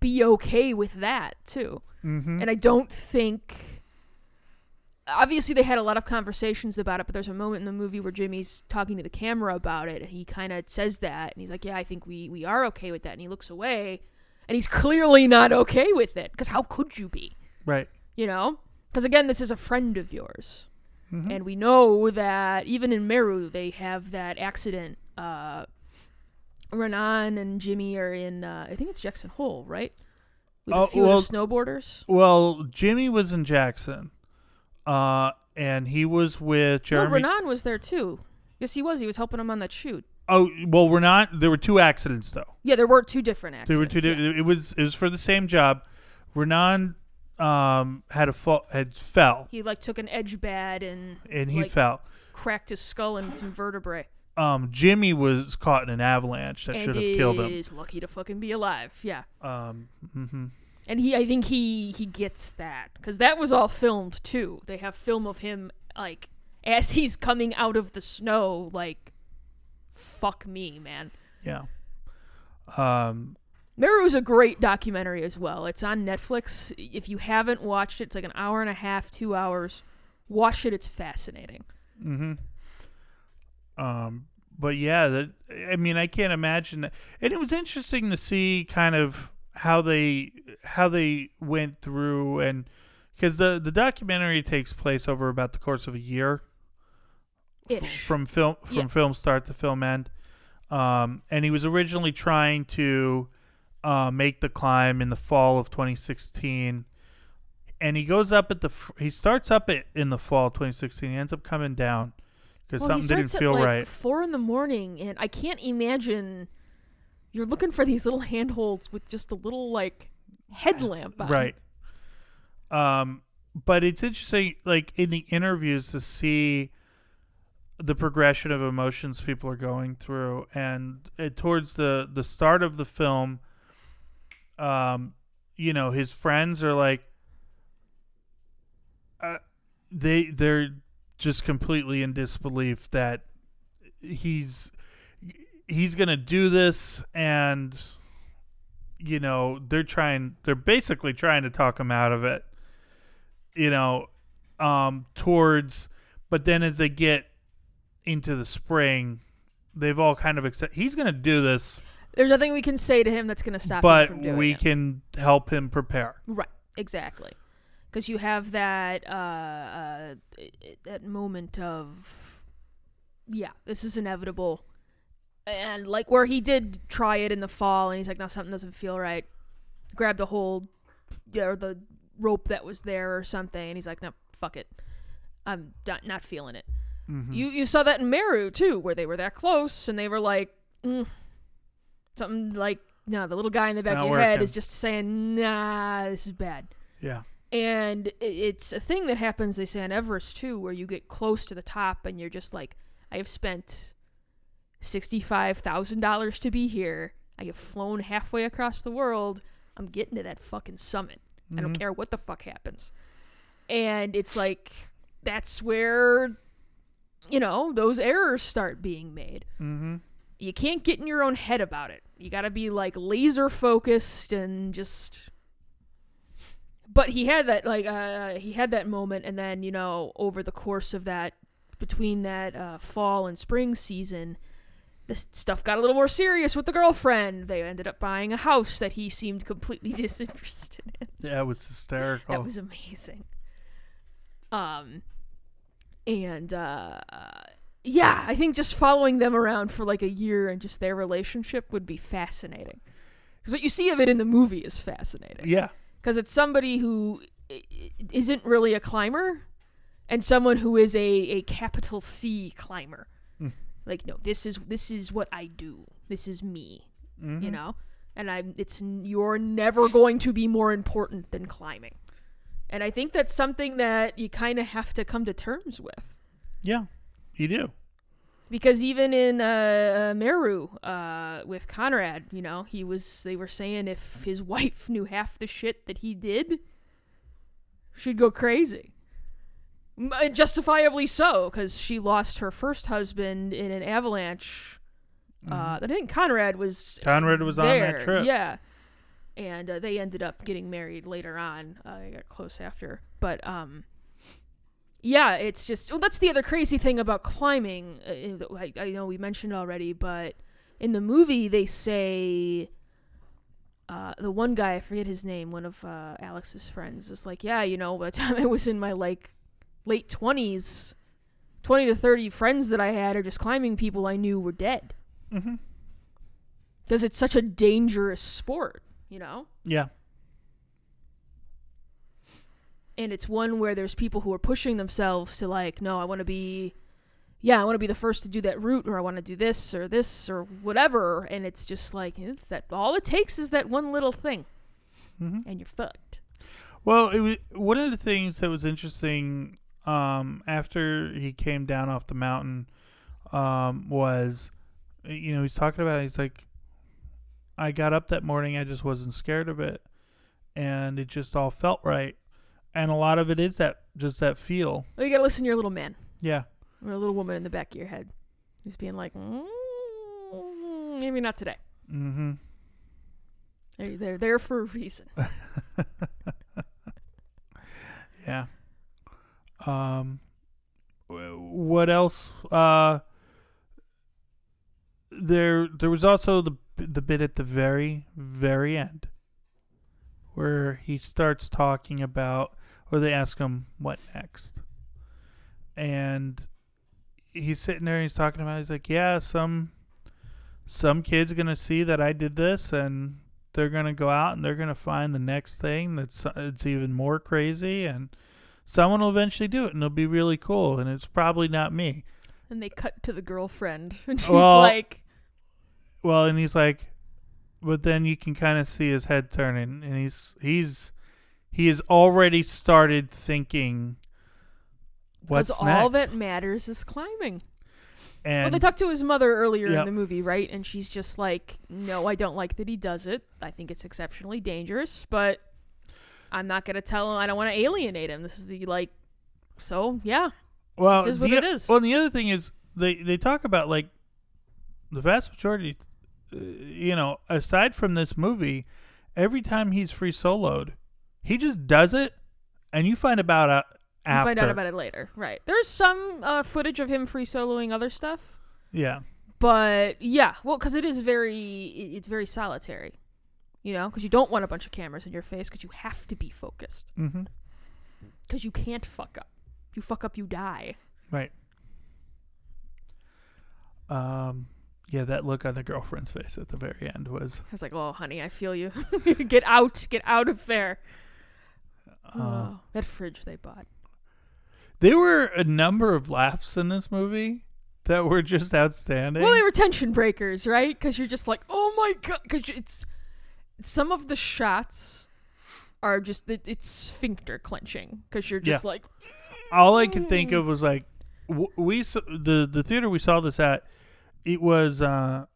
[SPEAKER 1] be okay with that too.
[SPEAKER 2] Mm-hmm.
[SPEAKER 1] And I don't think. Obviously, they had a lot of conversations about it, but there's a moment in the movie where Jimmy's talking to the camera about it, and he kind of says that, and he's like, "Yeah, I think we we are okay with that." And he looks away, and he's clearly not okay with it because how could you be?
[SPEAKER 2] right.
[SPEAKER 1] You know? Because again, this is a friend of yours,
[SPEAKER 2] Mhm.
[SPEAKER 1] and we know that even in Meru they have that accident uh, Renan and Jimmy are in. Uh, I think it's Jackson Hole, right? With
[SPEAKER 2] Oh,
[SPEAKER 1] a few
[SPEAKER 2] well-
[SPEAKER 1] snowboarders.
[SPEAKER 2] Well, Jimmy was in Jackson, uh, and he was with
[SPEAKER 1] No,
[SPEAKER 2] Jeremy.
[SPEAKER 1] Renan was there too. Yes, he was. He was helping him on that shoot.
[SPEAKER 2] Oh, well, we're not. There were two accidents though.
[SPEAKER 1] Yeah, there were two different accidents.
[SPEAKER 2] There
[SPEAKER 1] accidents.
[SPEAKER 2] were two.
[SPEAKER 1] yeah.
[SPEAKER 2] It was it was for the same job. Renan um, had a fall, had fell,
[SPEAKER 1] He like took an edge bad and
[SPEAKER 2] and he
[SPEAKER 1] like,
[SPEAKER 2] fell.
[SPEAKER 1] cracked his skull and some vertebrae.
[SPEAKER 2] Um, Jimmy was caught in an avalanche that
[SPEAKER 1] and
[SPEAKER 2] should have killed him.
[SPEAKER 1] is lucky to fucking be alive. Yeah.
[SPEAKER 2] Um, hmm
[SPEAKER 1] And he, I think he he gets that because that was all filmed too. They have film of him like as he's coming out of the snow. Like, fuck me, man.
[SPEAKER 2] Yeah. Um,
[SPEAKER 1] Meru's a great documentary as well. It's on Netflix. If you haven't watched it, it's like an hour and a half, two hours. Watch it. It's fascinating.
[SPEAKER 2] hmm Um, but yeah, that I mean, I can't imagine that. And it was interesting to see kind of how they how they went through and because the the documentary takes place over about the course of a year f-
[SPEAKER 1] Ish.
[SPEAKER 2] from film from
[SPEAKER 1] Yeah.
[SPEAKER 2] film start to film end. Um, and he was originally trying to uh, make the climb in the fall of 2016. And he goes up at the f- he starts up it in the fall of 2016. He ends up coming down because
[SPEAKER 1] Well,
[SPEAKER 2] something didn't feel
[SPEAKER 1] like
[SPEAKER 2] right.
[SPEAKER 1] Four in the morning, and I can't imagine you're looking for these little handholds with just a little like headlamp on.
[SPEAKER 2] Right. Um, but it's interesting, like in the interviews, to see the progression of emotions people are going through, and uh, towards the the start of the film, um, you know, his friends are like, uh, they they're just completely in disbelief that he's he's gonna do this. And you know they're trying they're basically trying to talk him out of it you know um towards but then as they get into the spring they've all kind of accept he's going to do this
[SPEAKER 1] There's nothing we can say to him that's going to stop him
[SPEAKER 2] but
[SPEAKER 1] from doing
[SPEAKER 2] we
[SPEAKER 1] it.
[SPEAKER 2] can help him prepare
[SPEAKER 1] Right, exactly. Because you have that uh, uh, that moment of, yeah, this is inevitable, and like where he did try it in the fall, and he's like, no, something doesn't feel right. Grab the hold, yeah, or the rope that was there or something, and he's like, no, fuck it, I'm not, not feeling it.
[SPEAKER 2] Mm-hmm.
[SPEAKER 1] You you saw that in Meru too, where they were that close and they were like, mm, something like, no, the little guy in the
[SPEAKER 2] It's
[SPEAKER 1] back of your head is just saying, nah, this is bad.
[SPEAKER 2] yeah
[SPEAKER 1] And it's a thing that happens, they say on Everest too, where you get close to the top and you're just like, I have spent sixty-five thousand dollars to be here. I have flown halfway across the world. I'm getting to that fucking summit. I don't
[SPEAKER 2] Mhm.
[SPEAKER 1] care what the fuck happens. And it's like that's where you know, those errors start being made.
[SPEAKER 2] mm-hmm.
[SPEAKER 1] You can't get in your own head about it. You got to be like laser focused and just But he had that like uh he had that moment and then, you know, over the course of that between that uh fall and spring season this stuff got a little more serious with the girlfriend. They ended up buying a house that he seemed completely disinterested in.
[SPEAKER 2] yeah it was hysterical
[SPEAKER 1] That was amazing. Um, and uh, yeah, I think just following them around for like a year and just their relationship would be fascinating. Because what you see of it in the movie is fascinating.
[SPEAKER 2] yeah
[SPEAKER 1] Because it's somebody who isn't really a climber, and someone who is a, a capital C climber.
[SPEAKER 2] Mm.
[SPEAKER 1] Like, no, this is this is what I do. This is me
[SPEAKER 2] Mhm.
[SPEAKER 1] you know and i'm it's you're never going to be more important than climbing and i think that's something that you kind of have to come to terms with.
[SPEAKER 2] Yeah you do.
[SPEAKER 1] Because even in uh, uh, meru uh, with conrad you know he was they were saying if his wife knew half the shit that he did she'd go crazy. Uh, justifiably so because she lost her first husband in an avalanche uh, I think Conrad was
[SPEAKER 2] Mm-hmm. Conrad was on that trip.
[SPEAKER 1] Yeah, and uh, they ended up getting married later on. Uh, they got close after, but um, yeah, it's just well, that's the other crazy thing about climbing. Uh, I, I know we mentioned already, but in the movie they say. Uh, the one guy, I forget his name, one of uh, Alex's friends, is like, yeah, you know, by the time I was in my like late twenties, twenty to thirty friends that I had, are just climbing people I knew were dead
[SPEAKER 2] mm-hmm.
[SPEAKER 1] because it's such a dangerous sport, you know.
[SPEAKER 2] Yeah.
[SPEAKER 1] and it's one where there's people who are pushing themselves to like no i want to be yeah i want to be the first to do that route or i want to do this or this or whatever and it's just like it's that all it takes is that one little thing
[SPEAKER 2] hmm
[SPEAKER 1] and you're fucked
[SPEAKER 2] Well, it was, one of the things that was interesting um, after he came down off the mountain um, was, you know, he's talking about it. He's like, I got up that morning. I just wasn't scared of it. And it just all felt right. And a lot of it is that, just that feel.
[SPEAKER 1] well, you gotta listen to your little man
[SPEAKER 2] Yeah.
[SPEAKER 1] or a little woman in the back of your head who's being like mm, maybe not today
[SPEAKER 2] Mm-hmm.
[SPEAKER 1] they're, they're there for a reason
[SPEAKER 2] Yeah. Um, wh- what else? Uh, there, there was also the the bit at the very, very end where he starts talking about, or they ask him what next, and he's sitting there and he's talking about. He's like, "Yeah, some some kids are gonna see that I did this, and they're gonna go out and they're gonna find the next thing that's it's even more crazy, and someone will eventually do it, and it'll be really cool, and it's probably not me."
[SPEAKER 1] and they cut to the girlfriend and she's
[SPEAKER 2] Well-
[SPEAKER 1] like
[SPEAKER 2] Well, and he's like, but then you can kind of see his head turning, and he's he's he has already started thinking.
[SPEAKER 1] because
[SPEAKER 2] What's
[SPEAKER 1] all
[SPEAKER 2] next?
[SPEAKER 1] that matters is climbing
[SPEAKER 2] and
[SPEAKER 1] well, they talked to his mother earlier
[SPEAKER 2] Yep.
[SPEAKER 1] in the movie, right? And she's just like, "No, I don't like that he does it. I think it's exceptionally dangerous, but I'm not gonna tell him. I don't want to alienate him. This is the like, so yeah,
[SPEAKER 2] well,
[SPEAKER 1] this is what
[SPEAKER 2] the,
[SPEAKER 1] it is.
[SPEAKER 2] Well, and the other thing is they they talk about like the vast majority, you know, aside from this movie, every time he's free soloed, he just does it, and you find about uh,
[SPEAKER 1] you find out about it later, right? There's some uh, footage of him free soloing other stuff,
[SPEAKER 2] Yeah,
[SPEAKER 1] but yeah, well, because it is very, it's very solitary, you know, because you don't want a bunch of cameras in your face because you have to be focused
[SPEAKER 2] mm-hmm.
[SPEAKER 1] because you can't fuck up. If you fuck up, you die.
[SPEAKER 2] Right. Um. Yeah, that look on the girlfriend's face at the very end was.
[SPEAKER 1] I was like, "Oh, honey, I feel you. get out, get out of there."
[SPEAKER 2] Uh,
[SPEAKER 1] oh, that fridge they bought.
[SPEAKER 2] there were a number of laughs in this movie that were just outstanding.
[SPEAKER 1] Well, they were tension breakers, right? Because you're just like, "Oh my god!" Because it's some of the shots are just it's sphincter clenching because you're just like,
[SPEAKER 2] All I could think of was like, w- we the the theater we saw this at. It was uh,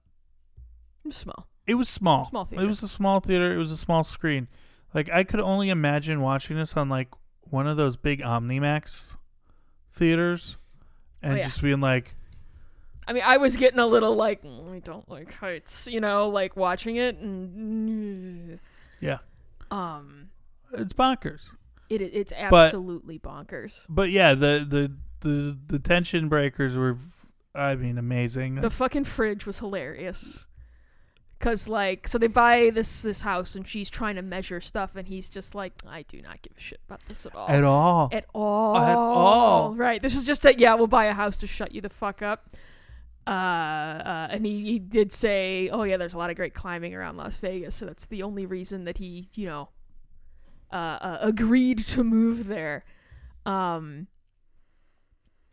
[SPEAKER 1] small.
[SPEAKER 2] it was small.
[SPEAKER 1] Small theater.
[SPEAKER 2] It was a small theater. It was a small screen. Like I could only imagine watching this on like one of those big OmniMax theaters, and
[SPEAKER 1] Oh, yeah.
[SPEAKER 2] just being like,
[SPEAKER 1] I mean, I was getting a little like, "Mm, I don't like heights, you know, like watching it, and
[SPEAKER 2] yeah,
[SPEAKER 1] um,
[SPEAKER 2] it's bonkers.
[SPEAKER 1] it it's
[SPEAKER 2] But-
[SPEAKER 1] absolutely bonkers.
[SPEAKER 2] But yeah, the the the the tension breakers were, I mean, amazing.
[SPEAKER 1] The fucking fridge was hilarious. Cause like, so they buy this this house, and she's trying to measure stuff, and he's just like, I do not give a shit about this at all.
[SPEAKER 2] At all.
[SPEAKER 1] At all.
[SPEAKER 2] At all.
[SPEAKER 1] Right. This is just a yeah. We'll buy a house to shut you the fuck up. Uh, uh, and he, he did say, oh yeah, there's a lot of great climbing around Las Vegas, so that's the only reason that he, you know, uh, uh agreed to move there. Um.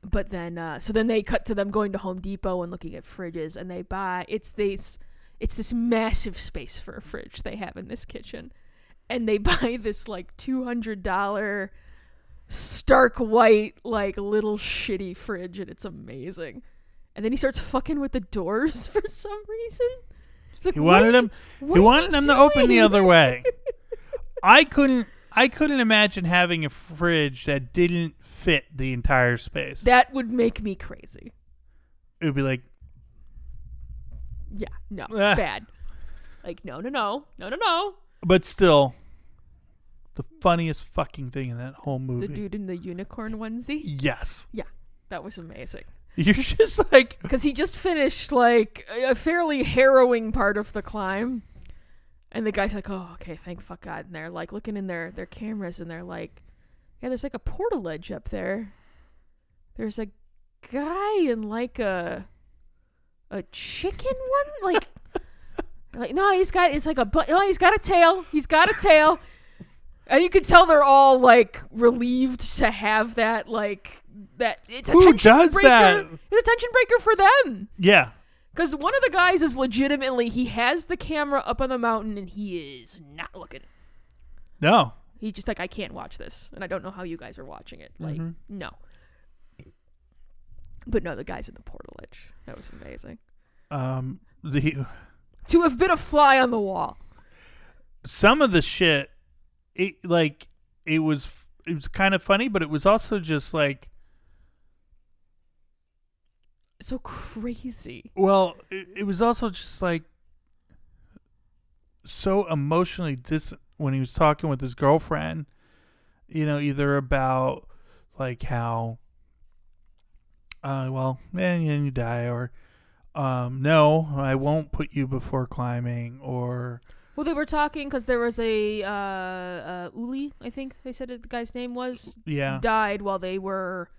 [SPEAKER 1] But then, uh, so then they cut to them going to Home Depot and looking at fridges, and they buy it's this, it's this massive space for a fridge they have in this kitchen, and they buy this like two hundred dollar stark white like little shitty fridge and it's amazing and then he starts fucking with the doors for some reason like,
[SPEAKER 2] He wanted him. He wanted them to open the other way. I couldn't. I couldn't imagine having a fridge that didn't fit the entire space.
[SPEAKER 1] that would make me crazy.
[SPEAKER 2] It would be like,
[SPEAKER 1] yeah no
[SPEAKER 2] Ah.
[SPEAKER 1] bad. Like no no no no no no.
[SPEAKER 2] But still, the funniest fucking thing in that whole movie.
[SPEAKER 1] the dude in the unicorn onesie?
[SPEAKER 2] Yes, Yeah,
[SPEAKER 1] that was amazing.
[SPEAKER 2] You're just like,
[SPEAKER 1] because he just finished like a a fairly harrowing part of the climb and the guy's like oh okay thank fuck god and they're like looking in their their cameras and they're like yeah there's like a portaledge up there there's a guy in like a a chicken one like Like, no, he's got it's like a bu- no, he's got a tail. He's got a tail. and you can tell they're all like relieved to have that like that it's a
[SPEAKER 2] Who
[SPEAKER 1] tension
[SPEAKER 2] does
[SPEAKER 1] breaker.
[SPEAKER 2] that?
[SPEAKER 1] It's a tension breaker for them.
[SPEAKER 2] Yeah.
[SPEAKER 1] Because one of the guys is legitimately he has the camera up on the mountain and he is not looking.
[SPEAKER 2] No.
[SPEAKER 1] He's just like, I can't watch this, and I don't know how you guys are watching it. Like,
[SPEAKER 2] Mhm.
[SPEAKER 1] no. But no, the guys in the portaledge. That was amazing.
[SPEAKER 2] Um the
[SPEAKER 1] To have been a fly on the wall.
[SPEAKER 2] some of the shit it like it was it was kind of funny, but it was also just like
[SPEAKER 1] So crazy.
[SPEAKER 2] well, it, it was also just like so emotionally distant when he was talking with his girlfriend, you know, either about like how uh well, man, you die or um no, I won't put you before climbing or
[SPEAKER 1] Well, they were talking because there was a uh, uh, Ueli, I think they said it, the guy's name was,
[SPEAKER 2] yeah.
[SPEAKER 1] died while they were.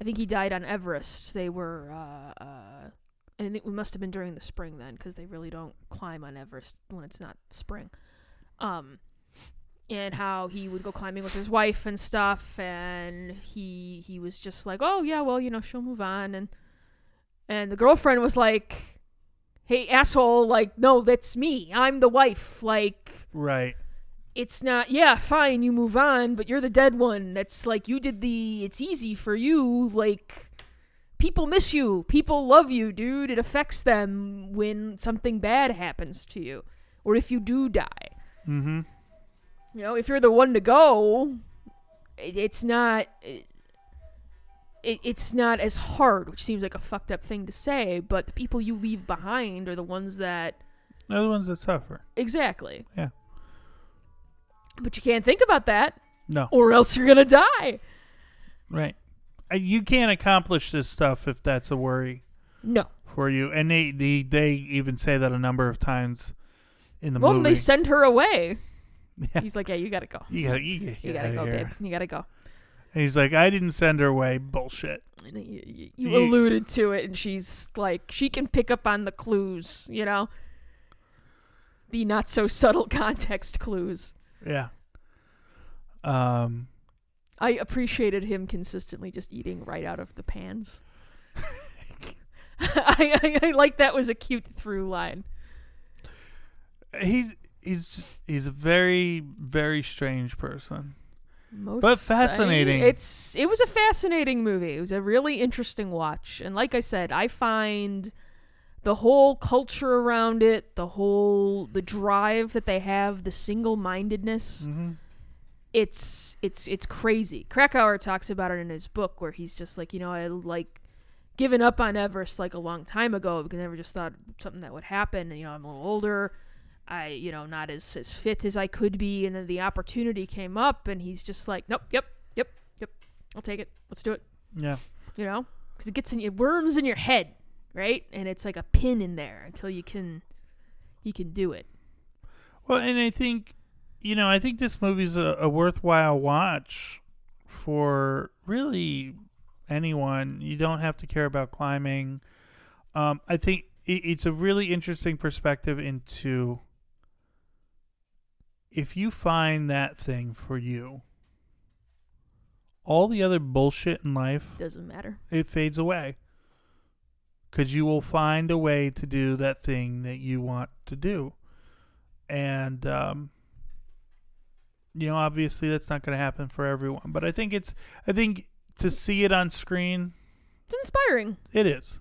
[SPEAKER 1] I think he died on Everest. They were. Uh, uh, I think it must have been during the spring then, because they really don't climb on Everest when it's not spring. Um, and how he would go climbing with his wife and stuff, and he he was just like, oh yeah, well you know she'll move on, and and the girlfriend was like, hey asshole, like no, that's me, I'm the wife, like
[SPEAKER 2] Right.
[SPEAKER 1] It's not yeah fine you move on but you're the dead one. That's like you did the it's easy for you like people miss you people love you dude. It affects them when something bad happens to you or if you do die.
[SPEAKER 2] Mm-hmm.
[SPEAKER 1] You know if you're the one to go it, it's not it, it's not as hard which seems like a fucked up thing to say but the people you leave behind are the ones that
[SPEAKER 2] They're the ones that suffer.
[SPEAKER 1] exactly.
[SPEAKER 2] Yeah.
[SPEAKER 1] But you can't think about that
[SPEAKER 2] No.
[SPEAKER 1] or else you're gonna die
[SPEAKER 2] Right. Uh, You can't accomplish this stuff if that's a worry
[SPEAKER 1] no
[SPEAKER 2] for you. And they they, they even say that a number of times in the
[SPEAKER 1] well
[SPEAKER 2] movie.
[SPEAKER 1] they send her away
[SPEAKER 2] Yeah.
[SPEAKER 1] he's like yeah you gotta go
[SPEAKER 2] you gotta, you, gotta
[SPEAKER 1] you gotta go
[SPEAKER 2] here.
[SPEAKER 1] babe you gotta go
[SPEAKER 2] And he's like, I didn't send her away. Bullshit.
[SPEAKER 1] you, you You- alluded to it and she's like she can pick up on the clues you know the not so subtle context clues
[SPEAKER 2] Yeah. Um.
[SPEAKER 1] i appreciated him consistently just eating right out of the pans I, I, I like that was a cute through line
[SPEAKER 2] He's he's he's a very very strange person.
[SPEAKER 1] Most
[SPEAKER 2] But fascinating.
[SPEAKER 1] I- it's it was a fascinating movie. It was a really interesting watch, and like I said, I find the whole culture around it, the whole the drive that they have, the single mindedness.
[SPEAKER 2] Mm-hmm.
[SPEAKER 1] It's it's it's crazy. Krakauer talks about it in his book, where he's just like, you know, I like given up on Everest like a long time ago because I never just thought something that would happen. And, you know, I'm a little older. I, you know, not as, as fit as I could be. And then the opportunity came up, and he's just like, nope, yep, yep, yep, I'll take it. Let's do it.
[SPEAKER 2] Yeah.
[SPEAKER 1] You know, because it gets in your worms in your head, right? And it's like a pin in there until you can, you can do it.
[SPEAKER 2] Well, and I think, you know, I think this movie's a, a worthwhile watch for really anyone. You don't have to care about climbing. Um, I think it, it's a really interesting perspective into if you find that thing for you, all the other bullshit in life
[SPEAKER 1] Doesn't matter.
[SPEAKER 2] it fades away because you will find a way to do that thing that you want to do and um, you know obviously that's not going to happen for everyone but i think it's i think to see it on screen
[SPEAKER 1] It's inspiring.
[SPEAKER 2] it is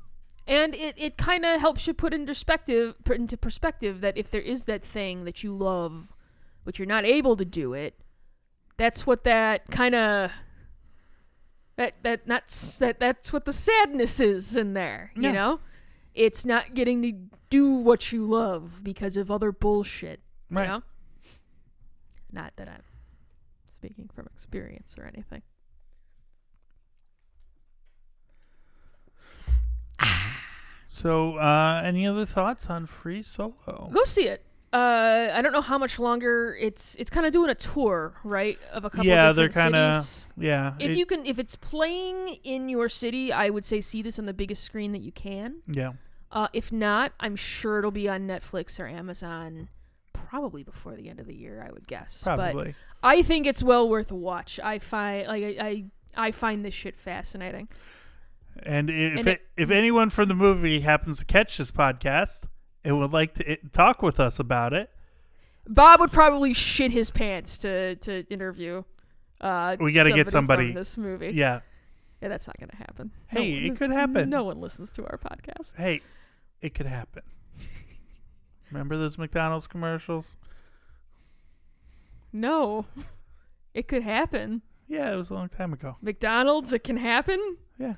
[SPEAKER 1] And it, it kind of helps you put in perspective put into perspective that if there is that thing that you love, but you're not able to do it, that's what that kind of that that that's that that's what the sadness is in there.
[SPEAKER 2] Yeah.
[SPEAKER 1] You know, it's not getting to do what you love because of other bullshit.
[SPEAKER 2] Right.
[SPEAKER 1] You know, not that I'm speaking from experience or anything.
[SPEAKER 2] so uh, any other thoughts on free solo
[SPEAKER 1] Go see it. Uh, I don't know how much longer it's. It's kind of doing a tour, right, of a couple.
[SPEAKER 2] Yeah, they're kinda- yeah
[SPEAKER 1] If
[SPEAKER 2] it-
[SPEAKER 1] you can, if it's playing in your city, I would say see this on the biggest screen that you can.
[SPEAKER 2] yeah
[SPEAKER 1] Uh, if not, I'm sure it'll be on Netflix or Amazon probably before the end of the year, I would guess. But
[SPEAKER 2] Probably.
[SPEAKER 1] I think it's well worth a watch. I find like I I, I find this shit fascinating.
[SPEAKER 2] And if
[SPEAKER 1] And
[SPEAKER 2] it,
[SPEAKER 1] it-
[SPEAKER 2] if anyone from the movie happens to catch this podcast and would like to i- talk with us about it,
[SPEAKER 1] Bob would probably shit his pants to to interview. Uh,
[SPEAKER 2] We gotta get somebody-
[SPEAKER 1] this movie.
[SPEAKER 2] yeah.
[SPEAKER 1] Yeah, that's not gonna happen.
[SPEAKER 2] Hey,
[SPEAKER 1] one-
[SPEAKER 2] it could happen.
[SPEAKER 1] No one listens to our podcast.
[SPEAKER 2] Hey, it could happen. Remember those McDonald's commercials?
[SPEAKER 1] No, it could happen.
[SPEAKER 2] Yeah, it was a long time ago.
[SPEAKER 1] McDonald's, it can happen.
[SPEAKER 2] Yeah.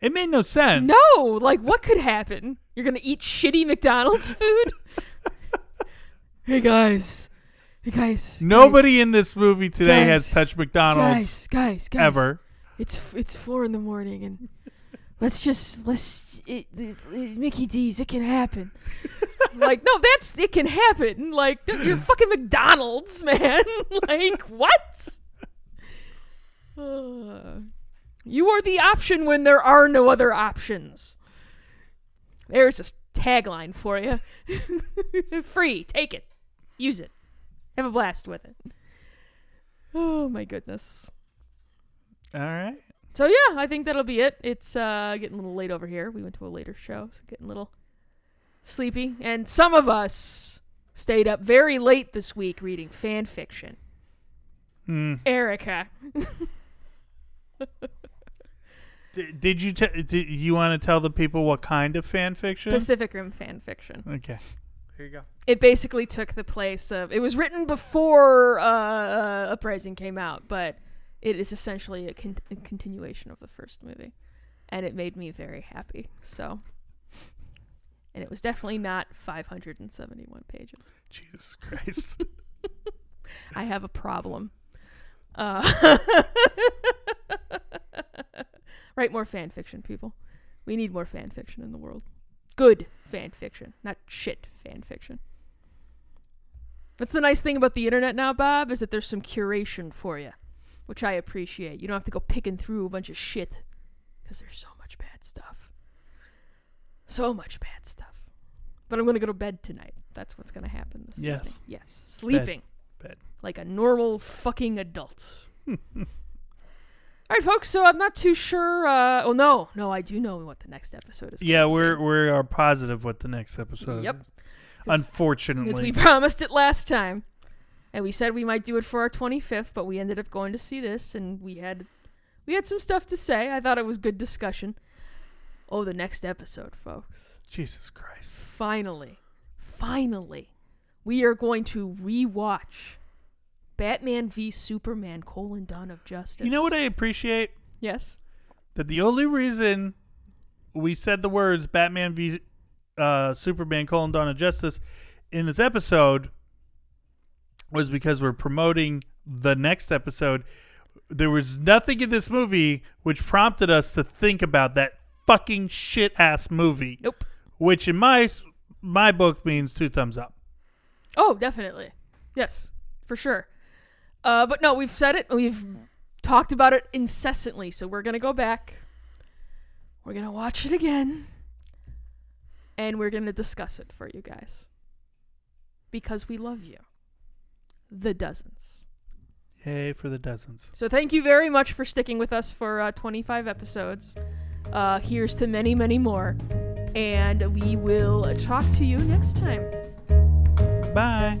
[SPEAKER 2] It made no sense.
[SPEAKER 1] No, like what could happen? You're gonna eat shitty McDonald's food? hey guys, hey guys.
[SPEAKER 2] Nobody in this movie today has touched McDonald's
[SPEAKER 1] guys, guys, guys.
[SPEAKER 2] ever.
[SPEAKER 1] It's it's four in the morning, and let's just let's it, it, it- Mickey D's. It can happen. like no, that's it can happen. Like you're fucking McDonald's, man. like what? Uh, you are the option when there are no other options. There's a tagline for you. Free, take it, use it, have a blast with it. Oh my goodness.
[SPEAKER 2] All right.
[SPEAKER 1] So yeah, I think that'll be it. It's uh, getting a little late over here. We went to a later show, so getting a little sleepy. And some of us stayed up very late this week reading fan fiction.
[SPEAKER 2] Hmm.
[SPEAKER 1] Erica,
[SPEAKER 2] D- did you t- did you want to tell the people what kind of fan fiction?
[SPEAKER 1] Pacific Rim fan fiction.
[SPEAKER 2] okay. Here you go.
[SPEAKER 1] It basically took the place of. It was written before uh, uh, Uprising came out, but it is essentially a, con- a continuation of the first movie, and it made me very happy. So. And it was definitely not 571 pages.
[SPEAKER 2] Jesus Christ.
[SPEAKER 1] I have a problem. Uh, write more fan fiction, people. We need more fan fiction in the world. Good fan fiction, not shit fan fiction. That's the nice thing about the internet now, Bob, is that there's some curation for you, which I appreciate. You don't have to go picking through a bunch of shit because there's so much bad stuff. So much bad stuff. But I'm going to go to bed tonight. That's what's going to happen this
[SPEAKER 2] Yes.
[SPEAKER 1] evening. Yes. Sleeping
[SPEAKER 2] Bed.
[SPEAKER 1] like a normal fucking adult. All right, folks. So I'm not too sure. Uh, oh no, no, I do know what the next episode is.
[SPEAKER 2] Yeah, we're we are positive what the next episode
[SPEAKER 1] Yep.
[SPEAKER 2] is.
[SPEAKER 1] Because
[SPEAKER 2] Unfortunately.
[SPEAKER 1] we promised it last time, and we said we might do it for our 25th, but we ended up going to see this, and we had we had some stuff to say. I thought it was good discussion. Oh, the next episode, folks.
[SPEAKER 2] Jesus Christ.
[SPEAKER 1] Finally, finally, we are going to rewatch Batman v Superman: colon Dawn of Justice.
[SPEAKER 2] You know what I appreciate?
[SPEAKER 1] Yes.
[SPEAKER 2] That the only reason we said the words Batman v uh, Superman colon Dawn of Justice in this episode was because we're promoting the next episode. There was nothing in this movie which prompted us to think about that fucking shit ass movie.
[SPEAKER 1] Nope.
[SPEAKER 2] Which in my my book means two thumbs up.
[SPEAKER 1] Oh, definitely. Yes, for sure. Uh, but no, we've said it. We've talked about it incessantly. So we're gonna go back. We're gonna watch it again, and we're gonna discuss it for you guys because we love you. The dozens.
[SPEAKER 2] Yay for the dozens.
[SPEAKER 1] So thank you very much for sticking with us for uh, 25 episodes. Uh, here's to many, many more, and we will talk to you next time.
[SPEAKER 2] Bye.